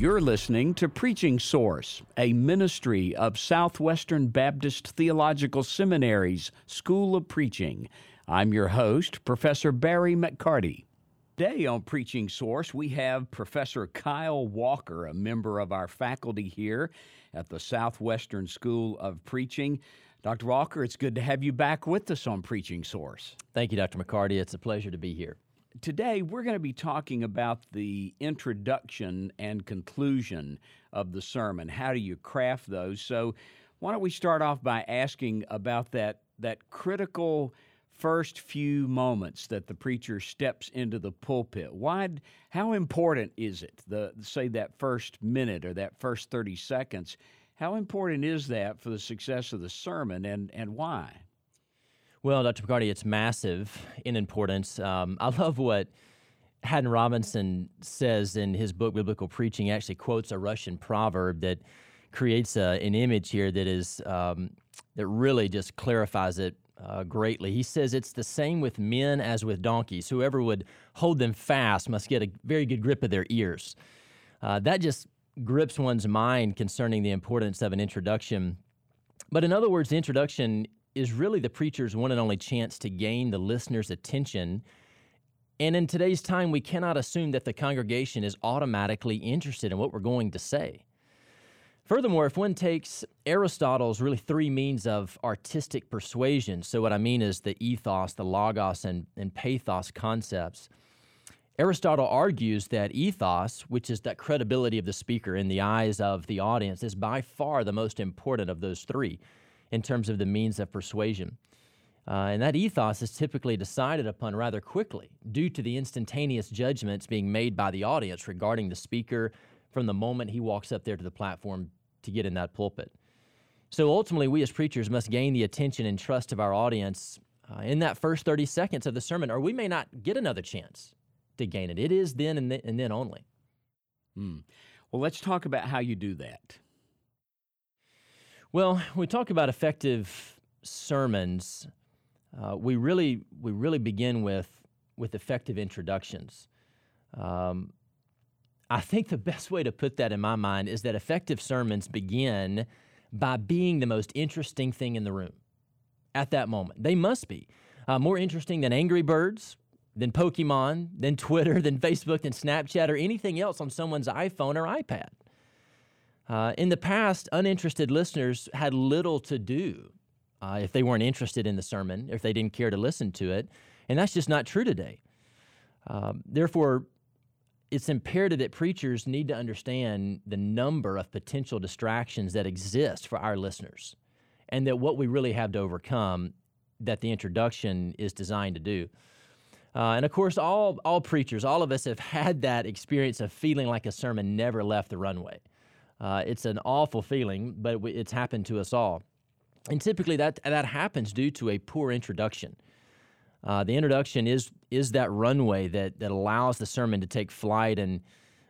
You're listening to Preaching Source, a ministry of Southwestern Baptist Theological Seminary's School of Preaching. I'm your host, Professor Barry McCarty. Today on Preaching Source, we have Professor Kyle Walker, a member of our faculty here at the Southwestern School of Preaching. Dr. Walker, it's good to have you back with us on Preaching Source. Thank you, Dr. McCarty. It's a pleasure to be here. Today, we're going to be talking about the introduction and conclusion of the sermon. How do you craft those? So, why don't we start off by asking about that, that critical first few moments that the preacher steps into the pulpit? Why, how important is it, the, say, that first minute or that first 30 seconds? How important is that for the success of the sermon and, and why? Well, Dr. McCarty, it's massive in importance. Um, I love what Haddon Robinson says in his book, Biblical Preaching. He actually quotes a Russian proverb that creates a, an image here that is um, that really just clarifies it uh, greatly. He says it's the same with men as with donkeys. Whoever would hold them fast must get a very good grip of their ears. Uh, that just grips one's mind concerning the importance of an introduction. But in other words, the introduction is really the preacher's one and only chance to gain the listener's attention. And in today's time, we cannot assume that the congregation is automatically interested in what we're going to say. Furthermore, if one takes Aristotle's really three means of artistic persuasion, so what I mean is the ethos, the logos, and, and pathos concepts, Aristotle argues that ethos, which is that credibility of the speaker in the eyes of the audience, is by far the most important of those three in terms of the means of persuasion. Uh, and that ethos is typically decided upon rather quickly due to the instantaneous judgments being made by the audience regarding the speaker from the moment he walks up there to the platform to get in that pulpit. So ultimately, we as preachers must gain the attention and trust of our audience uh, in that first 30 seconds of the sermon, or we may not get another chance to gain it. It is then and, th- and then only. Hmm. Well, let's talk about how you do that. Well, we talk about effective sermons. Uh, we really we really begin with with effective introductions. Um, I think the best way to put that in my mind is that effective sermons begin by being the most interesting thing in the room at that moment. They must be uh, more interesting than Angry Birds, than Pokemon, than Twitter, than Facebook, than Snapchat, or anything else on someone's iPhone or iPad. Uh, in the past, uninterested listeners had little to do uh, if they weren't interested in the sermon, if they didn't care to listen to it. And that's just not true today. Um, therefore, it's imperative that preachers need to understand the number of potential distractions that exist for our listeners and that what we really have to overcome that the introduction is designed to do. Uh, and of course, all, all preachers, all of us have had that experience of feeling like a sermon never left the runway. Uh, it's an awful feeling, but it's happened to us all. And typically that, that happens due to a poor introduction. Uh, the introduction is, is that runway that, that allows the sermon to take flight. And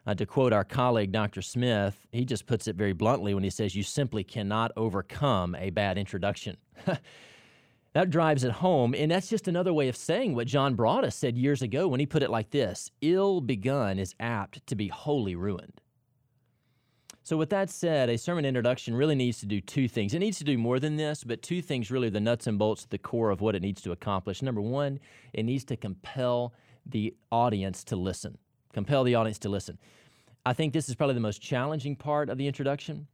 uh, to quote our colleague, Dr. Smith, he just puts it very bluntly when he says, You simply cannot overcome a bad introduction. that drives it home. And that's just another way of saying what John Broadus said years ago when he put it like this Ill begun is apt to be wholly ruined. So, with that said, a sermon introduction really needs to do two things. It needs to do more than this, but two things really are the nuts and bolts, the core of what it needs to accomplish. Number one, it needs to compel the audience to listen. Compel the audience to listen. I think this is probably the most challenging part of the introduction.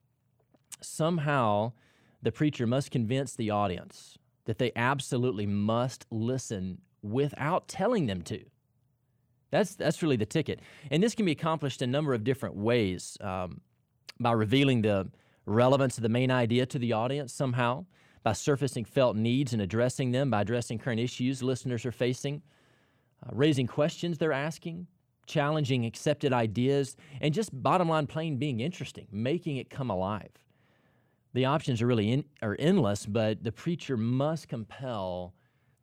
Somehow, the preacher must convince the audience that they absolutely must listen without telling them to. That's, that's really the ticket. And this can be accomplished a number of different ways. Um, by revealing the relevance of the main idea to the audience somehow, by surfacing felt needs and addressing them, by addressing current issues listeners are facing, uh, raising questions they're asking, challenging accepted ideas, and just bottom line plain being interesting, making it come alive. The options are really in, are endless, but the preacher must compel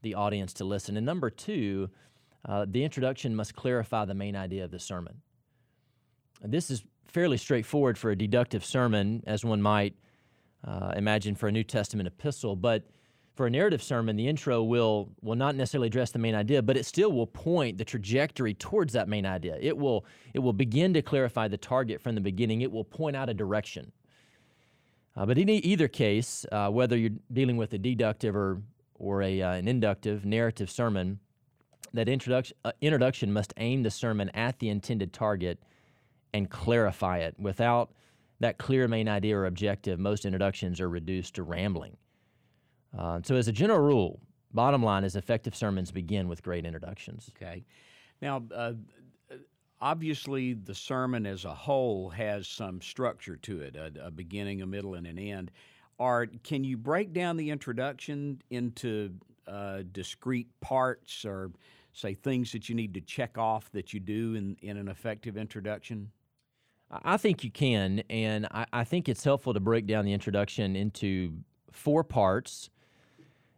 the audience to listen. And number two, uh, the introduction must clarify the main idea of the sermon. This is fairly straightforward for a deductive sermon, as one might uh, imagine for a New Testament epistle, but For a narrative sermon, the intro will will not necessarily address the main idea, but it still will point the trajectory towards that main idea. It will it will begin to clarify the target from the beginning. It will point out a direction. Uh, but in either case, uh, whether you're dealing with a deductive or or a, uh, an inductive narrative sermon, that introduction uh, introduction must aim the sermon at the intended target and clarify it. Without that clear main idea or objective, most introductions are reduced to rambling. Uh, so, as a general rule, bottom line is effective sermons begin with great introductions. Okay. Now, uh, obviously, the sermon as a whole has some structure to it a, a beginning, a middle, and an end. Are, can you break down the introduction into uh, discrete parts or, say, things that you need to check off that you do in, in an effective introduction? I think you can, and I, I think it's helpful to break down the introduction into four parts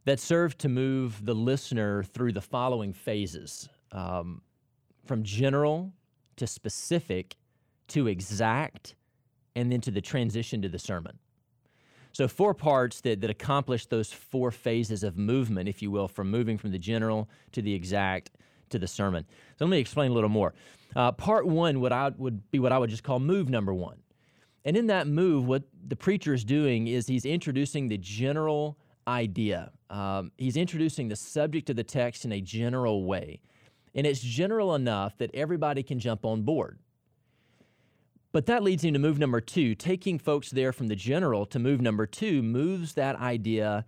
that serve to move the listener through the following phases um, from general to specific to exact and then to the transition to the sermon. So, four parts that, that accomplish those four phases of movement, if you will, from moving from the general to the exact to the sermon. So, let me explain a little more. Uh, part one would, I, would be what I would just call move number one. And in that move, what the preacher is doing is he's introducing the general idea. Um, he's introducing the subject of the text in a general way. And it's general enough that everybody can jump on board. But that leads him to move number two. Taking folks there from the general to move number two moves that idea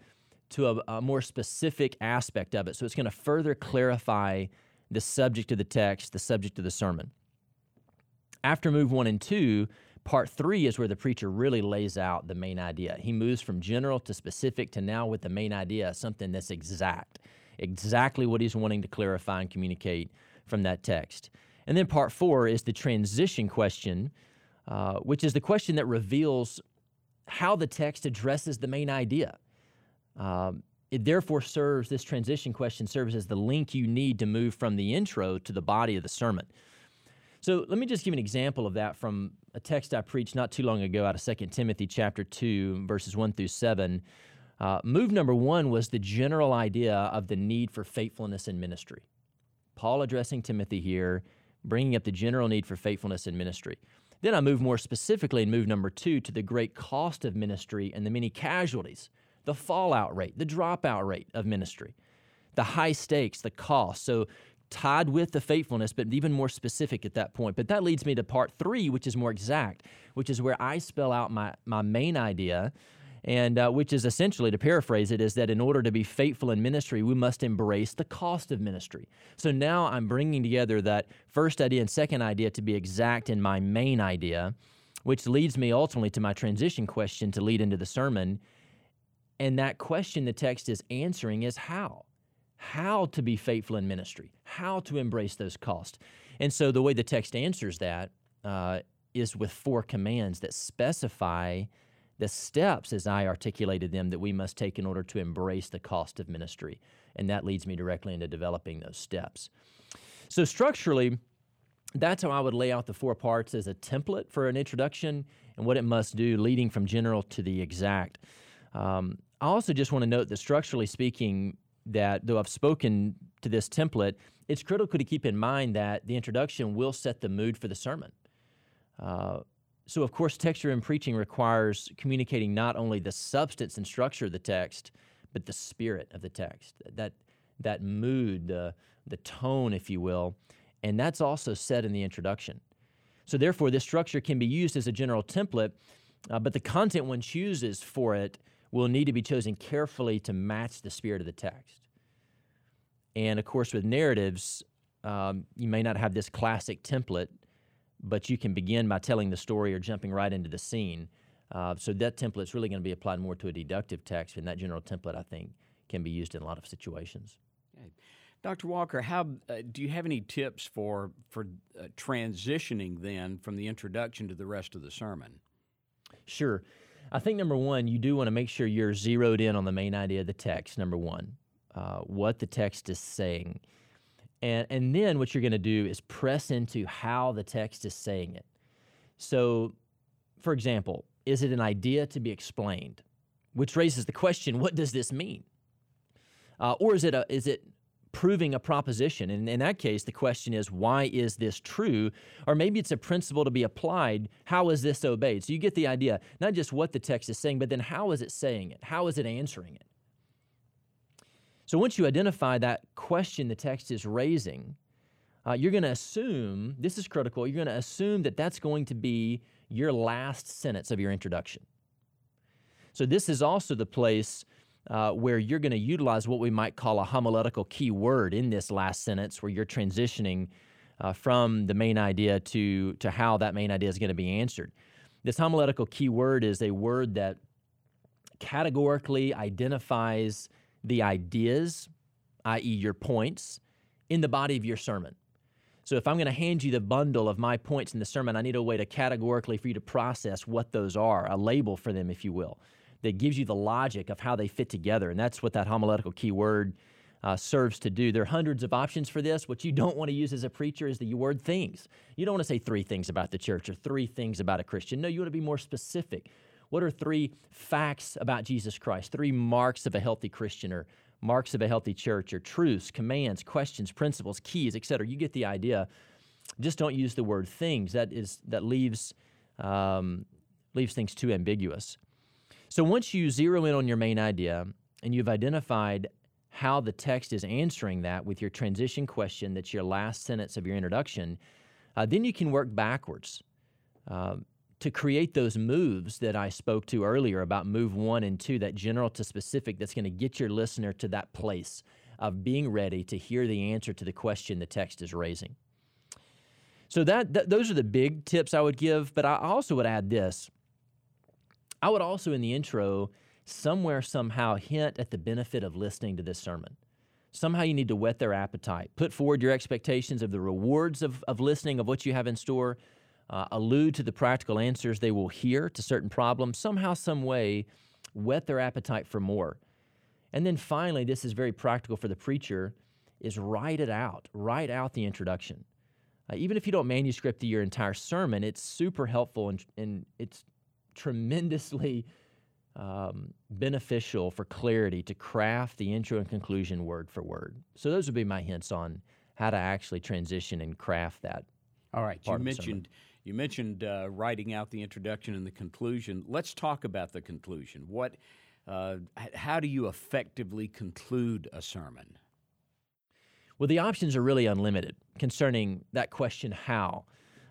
to a, a more specific aspect of it. So it's going to further clarify the subject of the text, the subject of the sermon. After move one and two, Part three is where the preacher really lays out the main idea. He moves from general to specific to now with the main idea, something that's exact, exactly what he's wanting to clarify and communicate from that text. And then part four is the transition question, uh, which is the question that reveals how the text addresses the main idea. Um, it therefore serves, this transition question serves as the link you need to move from the intro to the body of the sermon. So let me just give an example of that from a text I preached not too long ago out of 2 Timothy chapter 2, verses 1 through 7. Uh, move number one was the general idea of the need for faithfulness in ministry. Paul addressing Timothy here, bringing up the general need for faithfulness in ministry. Then I move more specifically in move number two to the great cost of ministry and the many casualties, the fallout rate, the dropout rate of ministry, the high stakes, the cost. So tied with the faithfulness, but even more specific at that point. But that leads me to part three, which is more exact, which is where I spell out my, my main idea, and uh, which is essentially, to paraphrase it, is that in order to be faithful in ministry, we must embrace the cost of ministry. So now I'm bringing together that first idea and second idea to be exact in my main idea, which leads me ultimately to my transition question to lead into the sermon. And that question the text is answering is how? how to be faithful in ministry, how to embrace those costs. And so the way the text answers that uh, is with four commands that specify the steps as I articulated them that we must take in order to embrace the cost of ministry. And that leads me directly into developing those steps. So, structurally, that's how I would lay out the four parts as a template for an introduction and what it must do, leading from general to the exact. Um, I also just want to note that structurally speaking, that though I've spoken to this template, it's critical to keep in mind that the introduction will set the mood for the sermon. Uh, so, of course, texture in preaching requires communicating not only the substance and structure of the text, but the spirit of the text, that, that mood, the, the tone, if you will. And that's also set in the introduction. So, therefore, this structure can be used as a general template, uh, but the content one chooses for it will need to be chosen carefully to match the spirit of the text. And of course, with narratives, um, you may not have this classic template, but you can begin by telling the story or jumping right into the scene. Uh, so that template is really going to be applied more to a deductive text, and that general template, I think, can be used in a lot of situations. Okay. Dr. Walker, how uh, do you have any tips for for uh, transitioning then from the introduction to the rest of the sermon? Sure. I think number one, you do want to make sure you're zeroed in on the main idea of the text. Number one, uh, what the text is saying, and and then what you're going to do is press into how the text is saying it. So, for example, is it an idea to be explained? Which raises the question: What does this mean? Uh, or is it, a, is it proving a proposition? And in that case, the question is, why is this true? Or maybe it's a principle to be applied. How is this obeyed? So you get the idea, not just what the text is saying, but then how is it saying it? How is it answering it? So once you identify that question the text is raising, uh, you're going to assume, this is critical, you're going to assume that that's going to be your last sentence of your introduction. So this is also the place uh, where you're going to utilize what we might call a homiletical key word in this last sentence, where you're transitioning uh, from the main idea to, to how that main idea is going to be answered. This homiletical key word is a word that categorically identifies the ideas, i.e., your points, in the body of your sermon. So if I'm going to hand you the bundle of my points in the sermon, I need a way to categorically for you to process what those are, a label for them, if you will that gives you the logic of how they fit together. And that's what that homiletical keyword uh, serves to do. There are hundreds of options for this. What you don't want to use as a preacher is the word things. You don't want to say three things about the church or three things about a Christian. No, you want to be more specific. What are three facts about Jesus Christ? Three marks of a healthy Christian or marks of a healthy church or truths, commands, questions, principles, keys, etc. You get the idea. Just don't use the word things. That is that leaves um, leaves things too ambiguous. So once you zero in on your main idea and you've identified how the text is answering that with your transition question that's your last sentence of your introduction, uh, then you can work backwards uh, to create those moves that I spoke to earlier about move one and two, that general to specific that's going to get your listener to that place of being ready to hear the answer to the question the text is raising. So that, that those are the big tips I would give, but I also would add this. I would also, in the intro, somewhere, somehow hint at the benefit of listening to this sermon. Somehow you need to whet their appetite. Put forward your expectations of the rewards of, of listening, of what you have in store. Uh, allude to the practical answers they will hear to certain problems. Somehow, some way, whet their appetite for more. And then finally, this is very practical for the preacher, is write it out. Write out the introduction. Uh, even if you don't manuscript your entire sermon, it's super helpful and, and it's tremendously um, beneficial for clarity to craft the intro and conclusion word for word. So those would be my hints on how to actually transition and craft that. All right, you mentioned you mentioned uh, writing out the introduction and the conclusion. Let's talk about the conclusion. What, uh, how do you effectively conclude a sermon? Well, the options are really unlimited concerning that question, how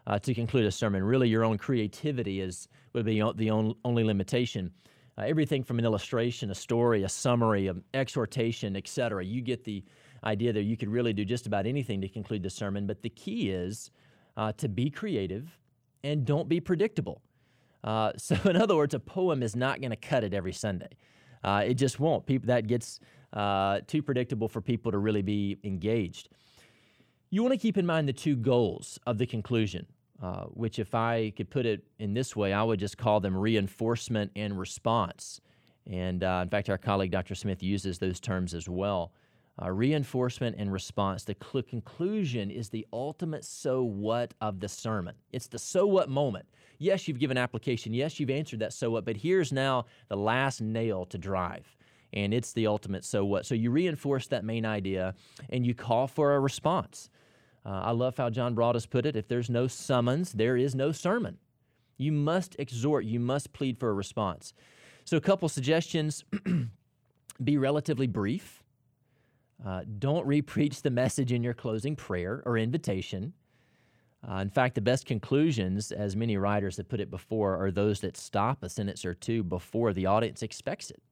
uh, to conclude a sermon. Really, your own creativity is would be the only limitation. Uh, everything from an illustration, a story, a summary, an exhortation, etc. You get the idea that you could really do just about anything to conclude the sermon. But the key is uh, to be creative and don't be predictable. Uh, so, in other words, a poem is not going to cut it every Sunday. Uh, it just won't. People that gets uh, too predictable for people to really be engaged. You want to keep in mind the two goals of the conclusion. Uh, which, if I could put it in this way, I would just call them reinforcement and response. And uh, in fact, our colleague Dr. Smith uses those terms as well. Uh, reinforcement and response. The cl- conclusion is the ultimate so what of the sermon. It's the so what moment. Yes, you've given application. Yes, you've answered that so what, but here's now the last nail to drive. And it's the ultimate so what. So you reinforce that main idea and you call for a response. Uh, I love how John Broadus put it if there's no summons, there is no sermon. You must exhort, you must plead for a response. So, a couple suggestions be relatively brief. Uh, don't repreach the message in your closing prayer or invitation. Uh, in fact, the best conclusions, as many writers have put it before, are those that stop a sentence or two before the audience expects it.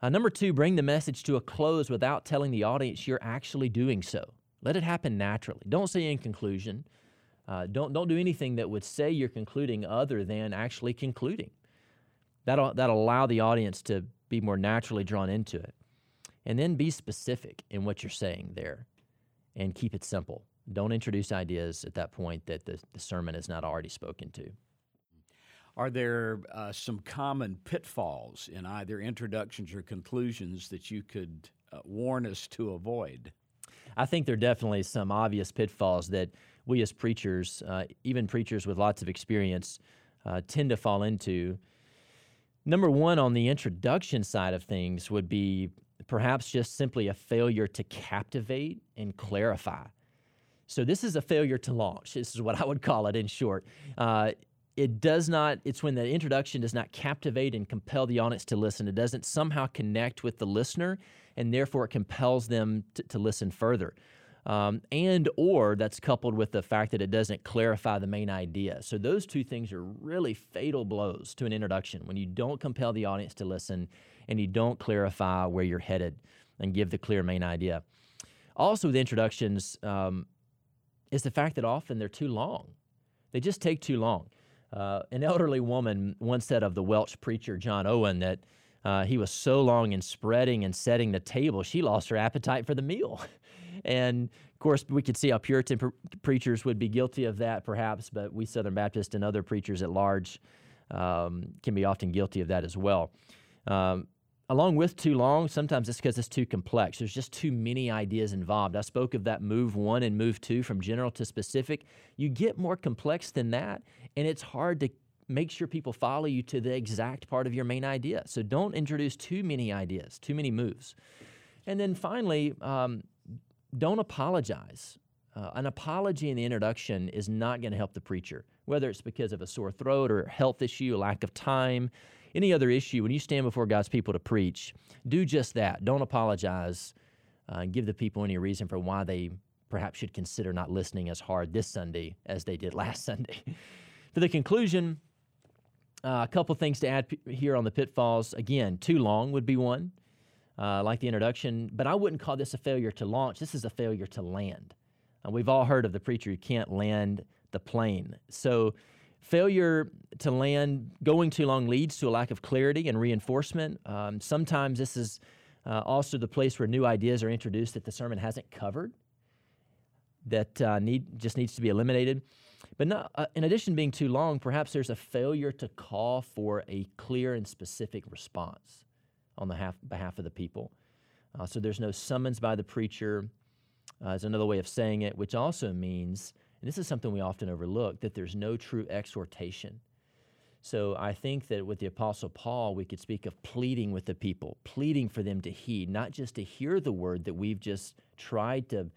Uh, number two, bring the message to a close without telling the audience you're actually doing so. Let it happen naturally. Don't say in conclusion. Uh, don't, don't do anything that would say you're concluding other than actually concluding. That'll, that'll allow the audience to be more naturally drawn into it. And then be specific in what you're saying there and keep it simple. Don't introduce ideas at that point that the, the sermon is not already spoken to. Are there uh, some common pitfalls in either introductions or conclusions that you could uh, warn us to avoid? I think there are definitely some obvious pitfalls that we as preachers, uh, even preachers with lots of experience, uh, tend to fall into. Number one, on the introduction side of things, would be perhaps just simply a failure to captivate and clarify. So, this is a failure to launch. This is what I would call it in short. Uh, it does not, it's when the introduction does not captivate and compel the audience to listen. It doesn't somehow connect with the listener, and therefore it compels them to, to listen further. Um, and or that's coupled with the fact that it doesn't clarify the main idea. So those two things are really fatal blows to an introduction when you don't compel the audience to listen and you don't clarify where you're headed and give the clear main idea. Also, with introductions um, is the fact that often they're too long. They just take too long. Uh, an elderly woman once said of the Welsh preacher John Owen that uh, he was so long in spreading and setting the table, she lost her appetite for the meal. and of course, we could see how Puritan pre- preachers would be guilty of that, perhaps, but we Southern Baptists and other preachers at large um, can be often guilty of that as well. Um, along with too long, sometimes it's because it's too complex. There's just too many ideas involved. I spoke of that move one and move two from general to specific. You get more complex than that, and it's hard to make sure people follow you to the exact part of your main idea. So don't introduce too many ideas, too many moves. And then finally, um, don't apologize. Uh, an apology in the introduction is not going to help the preacher, whether it's because of a sore throat or health issue, lack of time any other issue, when you stand before God's people to preach, do just that. Don't apologize uh, and give the people any reason for why they perhaps should consider not listening as hard this Sunday as they did last Sunday. For the conclusion, uh, a couple things to add p- here on the pitfalls. Again, too long would be one, uh, like the introduction, but I wouldn't call this a failure to launch. This is a failure to land. Uh, we've all heard of the preacher who can't land the plane. So Failure to land going too long leads to a lack of clarity and reinforcement. Um, sometimes this is uh, also the place where new ideas are introduced that the sermon hasn't covered, that uh, need just needs to be eliminated. But not, uh, in addition to being too long, perhaps there's a failure to call for a clear and specific response on the half, behalf of the people. Uh, so there's no summons by the preacher, uh, is another way of saying it, which also means and this is something we often overlook that there's no true exhortation. So I think that with the Apostle Paul, we could speak of pleading with the people, pleading for them to heed, not just to hear the word that we've just tried to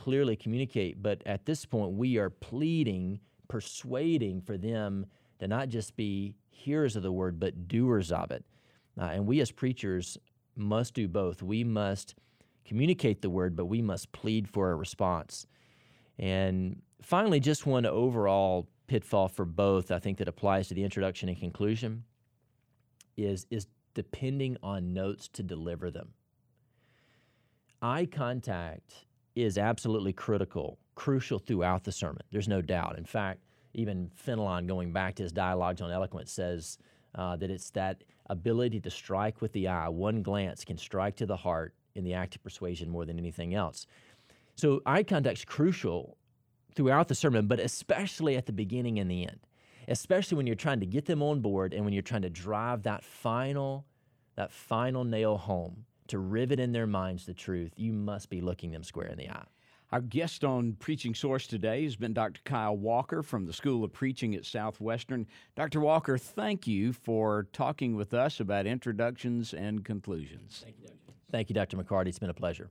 clearly communicate, but at this point, we are pleading, persuading for them to not just be hearers of the word, but doers of it. Uh, and we as preachers must do both. We must communicate the word, but we must plead for a response. And finally, just one overall pitfall for both, I think that applies to the introduction and conclusion, is, is depending on notes to deliver them. Eye contact is absolutely critical, crucial throughout the sermon. There's no doubt. In fact, even Fenelon, going back to his dialogues on eloquence, says uh, that it's that ability to strike with the eye. One glance can strike to the heart in the act of persuasion more than anything else. So eye contact's crucial throughout the sermon, but especially at the beginning and the end. Especially when you're trying to get them on board and when you're trying to drive that final that final nail home to rivet in their minds the truth, you must be looking them square in the eye. Our guest on Preaching Source today has been Dr. Kyle Walker from the School of Preaching at Southwestern. Dr. Walker, thank you for talking with us about introductions and conclusions. Thank you, Dr. Thank you, Dr. McCarty. It's been a pleasure.